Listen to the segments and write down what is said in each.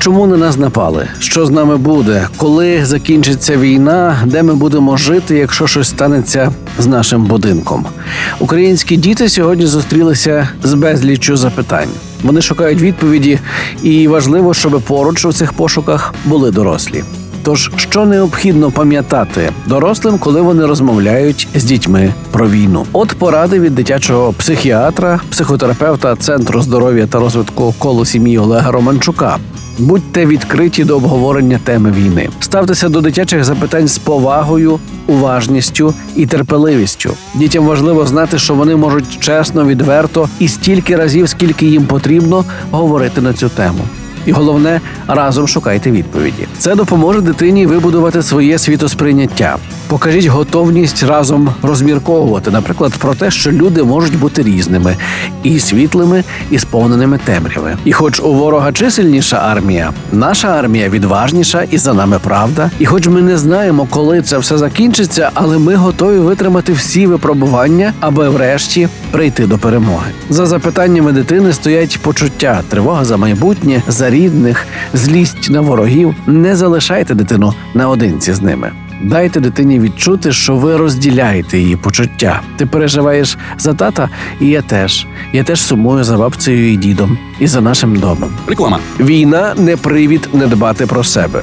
Чому на нас напали? Що з нами буде? Коли закінчиться війна? Де ми будемо жити, якщо щось станеться з нашим будинком? Українські діти сьогодні зустрілися з безліччю запитань. Вони шукають відповіді, і важливо, щоб поруч у цих пошуках були дорослі. Тож, що необхідно пам'ятати дорослим, коли вони розмовляють з дітьми про війну? От поради від дитячого психіатра, психотерапевта Центру здоров'я та розвитку колу сім'ї Олега Романчука. Будьте відкриті до обговорення теми війни. Ставтеся до дитячих запитань з повагою, уважністю і терпеливістю. Дітям важливо знати, що вони можуть чесно, відверто і стільки разів, скільки їм потрібно, говорити на цю тему. І головне, разом шукайте відповіді. Це допоможе дитині вибудувати своє світосприйняття. Покажіть готовність разом розмірковувати, наприклад, про те, що люди можуть бути різними, і світлими, і сповненими темряви. І, хоч у ворога чисельніша армія, наша армія відважніша, і за нами правда. І, хоч ми не знаємо, коли це все закінчиться, але ми готові витримати всі випробування, аби врешті прийти до перемоги. За запитаннями дитини стоять почуття, тривога за майбутнє, за рідних, злість на ворогів. Не залишайте дитину наодинці з ними. Дайте дитині відчути, що ви розділяєте її почуття. Ти переживаєш за тата, і я теж. Я теж сумую за бабцею і дідом, і за нашим домом. Реклама. Війна не привід не дбати про себе.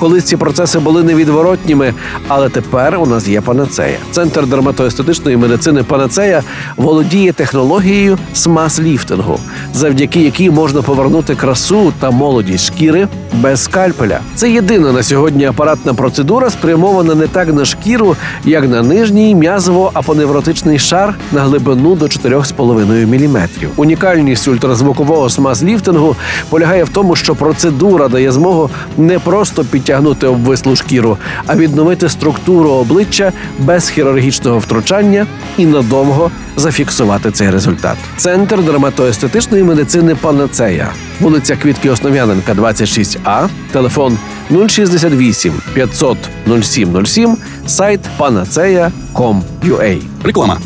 Колись ці процеси були невідворотніми, але тепер у нас є панацея. Центр дерматоестетичної медицини Панацея володіє технологією смаз-ліфтингу, завдяки якій можна повернути красу та молодість шкіри без скальпеля. Це єдина на сьогодні апаратна процедура, спрямована не так на шкіру, як на нижній м'язово-апоневротичний шар на глибину до 4,5 мм. Унікальність ультразвукового смаз-ліфтингу полягає в тому, що процедура дає змогу не просто підтягнути обвислу шкіру, а відновити структуру обличчя без хірургічного втручання і надовго зафіксувати цей результат. Центр дерматоестетичної медицини Панацея, вулиця Квітки Основ'яненка, 26А, телефон 068 500 0707, сайт panaceia.com.ua. Реклама.